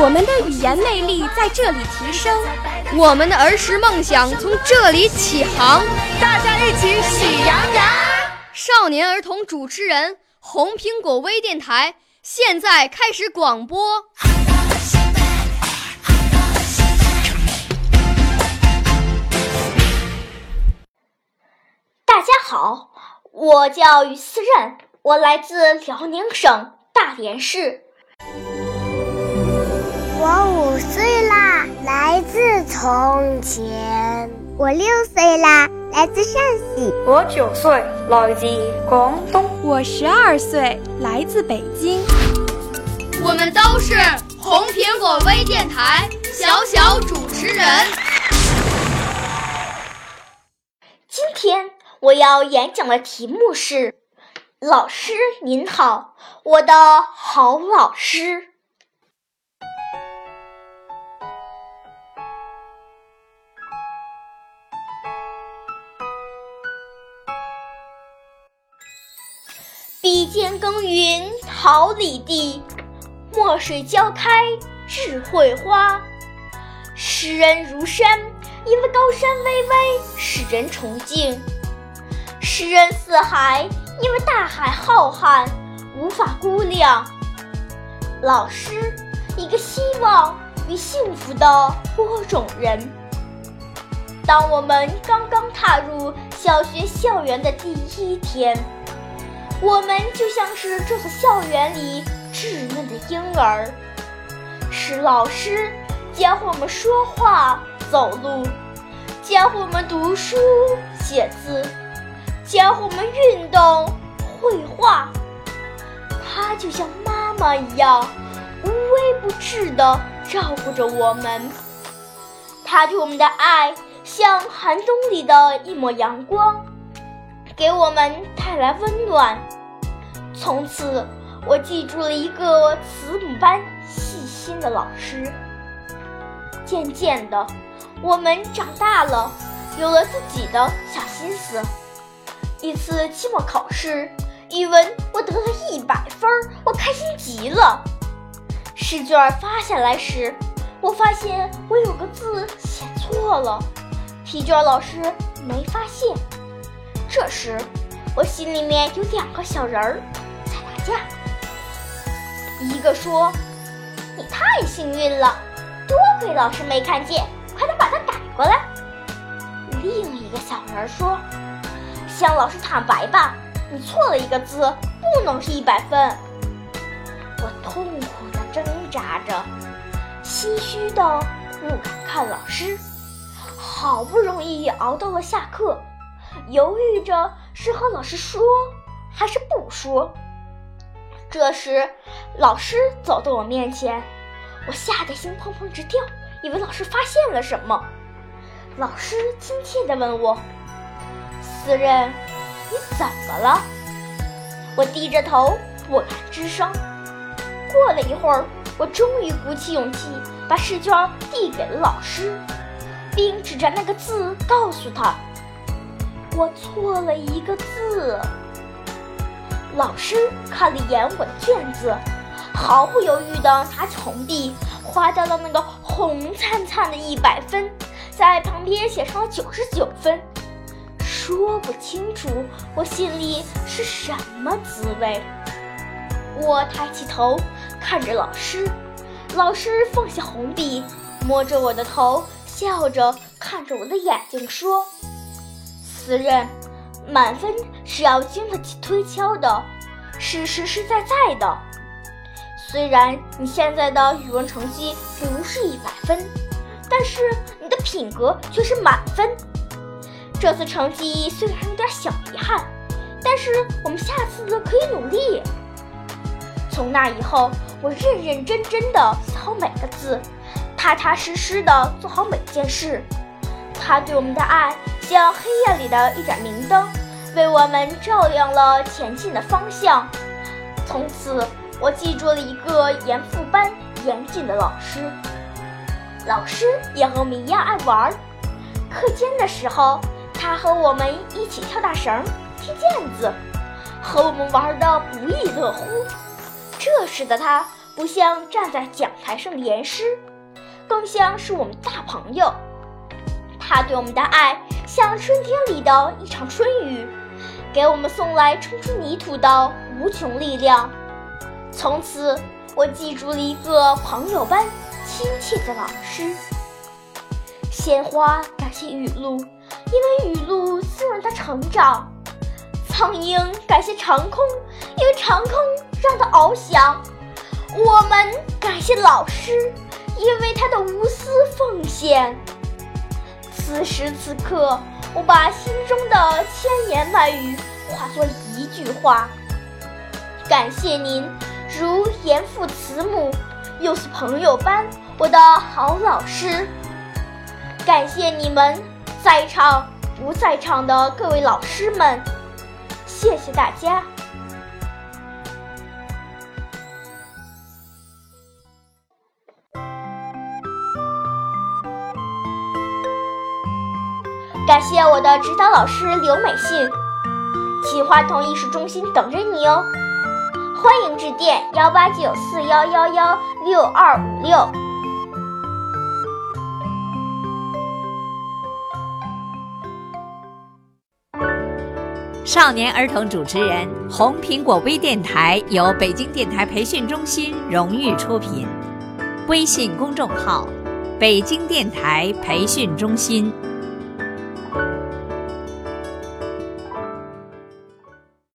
我们的语言魅力在这里提升，我们的儿时梦想从这里起航。大家一起喜羊羊。少年儿童主持人，红苹果微电台现在开始广播。大家好，我叫于思任，我来自辽宁省大连市。来自从前。我六岁啦，来自陕西。我九岁，来自广东。我十二岁，来自北京。我们都是红苹果微电台小小主持人。今天我要演讲的题目是：老师您好，我的好老师。间耕耘桃李地，墨水浇开智慧花。识人如山，因为高山巍巍，使人崇敬；识人似海，因为大海浩瀚，无法估量。老师，一个希望与幸福的播种人。当我们刚刚踏入小学校园的第一天。我们就像是这所校园里稚嫩的婴儿，是老师教会我们说话、走路，教会我们读书、写字，教会我们运动、绘画。他就像妈妈一样，无微不至地照顾着我们。他对我们的爱，像寒冬里的一抹阳光。给我们带来温暖。从此，我记住了一个慈母般细心的老师。渐渐的，我们长大了，有了自己的小心思。一次期末考试，语文我得了一百分，我开心极了。试卷发下来时，我发现我有个字写错了，批卷老师没发现。这时，我心里面有两个小人儿在打架。一个说：“你太幸运了，多亏老师没看见，快点把它改过来。”另一个小人说：“向老师坦白吧，你错了一个字，不能是一百分。”我痛苦的挣扎着，心虚的不敢看老师。好不容易熬到了下课。犹豫着是和老师说还是不说。这时，老师走到我面前，我吓得心砰砰直跳，以为老师发现了什么。老师亲切地问我：“思任，你怎么了？”我低着头不敢吱声。过了一会儿，我终于鼓起勇气，把试卷递给了老师，并指着那个字告诉他。我错了一个字。老师看了一眼我的卷子，毫不犹豫地拿起红笔划掉了那个红灿灿的一百分，在旁边写上了九十九分。说不清楚我心里是什么滋味。我抬起头看着老师，老师放下红笔，摸着我的头，笑着看着我的眼睛说。自认满分是要经得起推敲的，是实实在在的。虽然你现在的语文成绩不是一百分，但是你的品格却是满分。这次成绩虽然有点小遗憾，但是我们下次可以努力。从那以后，我认认真真的写好每个字，踏踏实实的做好每件事。他对我们的爱，像黑夜里的一盏明灯，为我们照亮了前进的方向。从此，我记住了一个严复般严谨的老师。老师也和我们一样爱玩。课间的时候，他和我们一起跳大绳、踢毽子，和我们玩得不亦乐乎。这时的他，不像站在讲台上的严师，更像是我们大朋友。他对我们的爱，像春天里的一场春雨，给我们送来冲出泥土的无穷力量。从此，我记住了一个朋友般亲切的老师。鲜花感谢雨露，因为雨露滋润它成长；苍鹰感谢长空，因为长空让它翱翔。我们感谢老师，因为他的无私奉献。此时此刻，我把心中的千言万语化作一句话：感谢您，如严父慈母，又似朋友般，我的好老师。感谢你们，在场不在场的各位老师们，谢谢大家。感谢我的指导老师刘美信，企划童艺术中心等着你哦，欢迎致电幺八九四幺幺幺六二五六。少年儿童主持人，红苹果微电台由北京电台培训中心荣誉出品，微信公众号：北京电台培训中心。